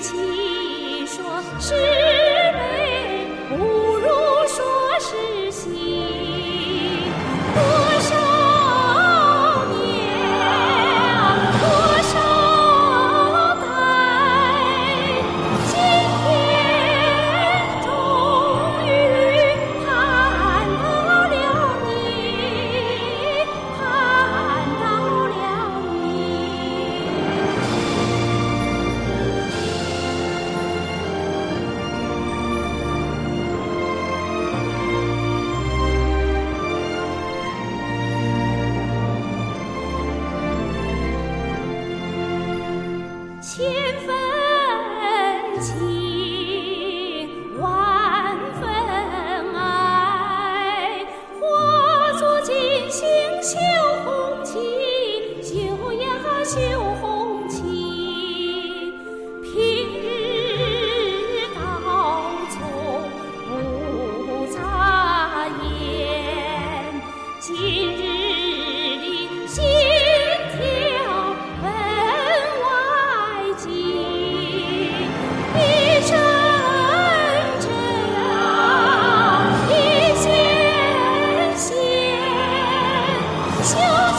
起说。千分情 Oh.